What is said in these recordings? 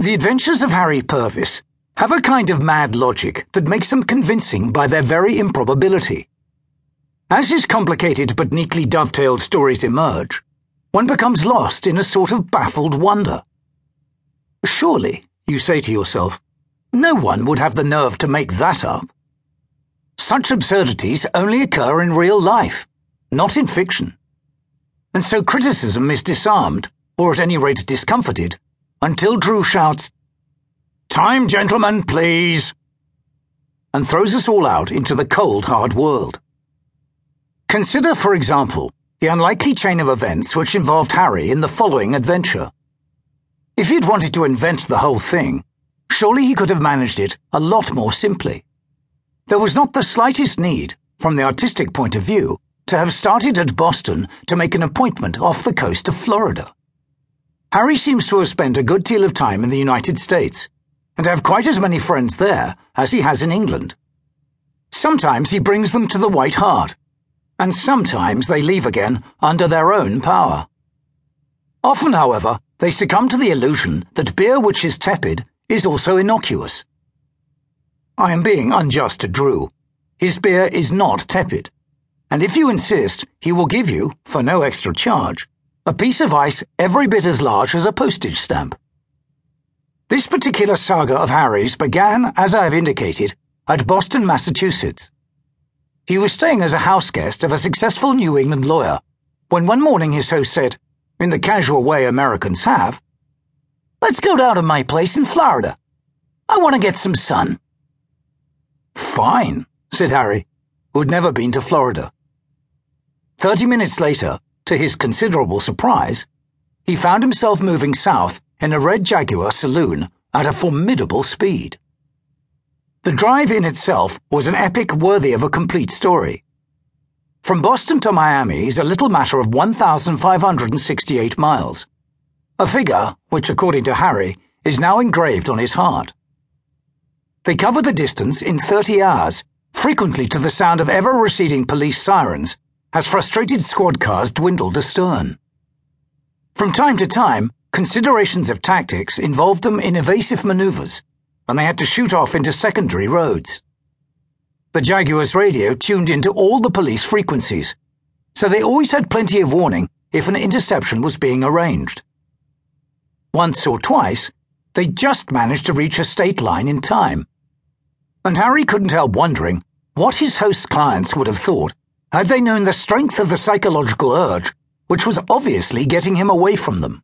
The adventures of Harry Purvis have a kind of mad logic that makes them convincing by their very improbability. As his complicated but neatly dovetailed stories emerge, one becomes lost in a sort of baffled wonder. Surely, you say to yourself, no one would have the nerve to make that up. Such absurdities only occur in real life, not in fiction. And so criticism is disarmed, or at any rate discomforted, until Drew shouts, Time, gentlemen, please, and throws us all out into the cold, hard world. Consider, for example, the unlikely chain of events which involved Harry in the following adventure. If he'd wanted to invent the whole thing, surely he could have managed it a lot more simply. There was not the slightest need, from the artistic point of view, to have started at Boston to make an appointment off the coast of Florida. Harry seems to have spent a good deal of time in the United States, and have quite as many friends there as he has in England. Sometimes he brings them to the White Hart, and sometimes they leave again under their own power. Often, however, they succumb to the illusion that beer which is tepid is also innocuous. I am being unjust to Drew. His beer is not tepid, and if you insist, he will give you, for no extra charge, a piece of ice every bit as large as a postage stamp. This particular saga of Harry's began, as I have indicated, at Boston, Massachusetts. He was staying as a house guest of a successful New England lawyer when one morning his host said, in the casual way Americans have, Let's go down to my place in Florida. I want to get some sun. Fine, said Harry, who'd never been to Florida. Thirty minutes later, to his considerable surprise, he found himself moving south in a red Jaguar saloon at a formidable speed. The drive in itself was an epic worthy of a complete story. From Boston to Miami is a little matter of 1,568 miles, a figure which, according to Harry, is now engraved on his heart. They covered the distance in 30 hours, frequently to the sound of ever receding police sirens, as frustrated squad cars dwindled astern. From time to time, considerations of tactics involved them in evasive maneuvers, and they had to shoot off into secondary roads. The Jaguar's radio tuned into all the police frequencies, so they always had plenty of warning if an interception was being arranged. Once or twice, they just managed to reach a state line in time. And Harry couldn't help wondering what his host's clients would have thought had they known the strength of the psychological urge, which was obviously getting him away from them.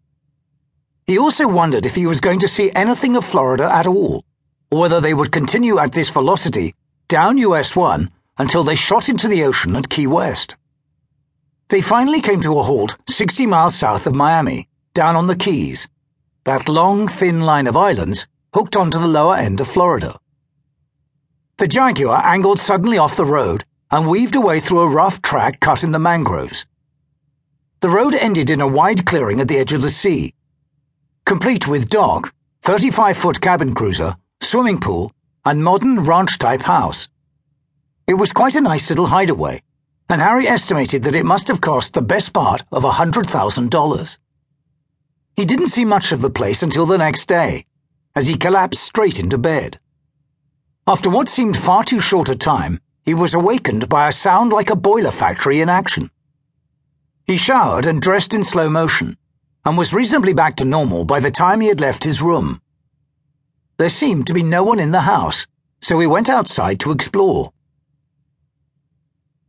He also wondered if he was going to see anything of Florida at all, or whether they would continue at this velocity down US 1 until they shot into the ocean at Key West. They finally came to a halt 60 miles south of Miami, down on the Keys, that long, thin line of islands hooked onto the lower end of Florida. The Jaguar angled suddenly off the road and weaved away through a rough track cut in the mangroves. The road ended in a wide clearing at the edge of the sea, complete with dock, 35 foot cabin cruiser, swimming pool, and modern ranch type house. It was quite a nice little hideaway, and Harry estimated that it must have cost the best part of a $100,000. He didn't see much of the place until the next day, as he collapsed straight into bed. After what seemed far too short a time, he was awakened by a sound like a boiler factory in action. He showered and dressed in slow motion, and was reasonably back to normal by the time he had left his room. There seemed to be no one in the house, so he went outside to explore.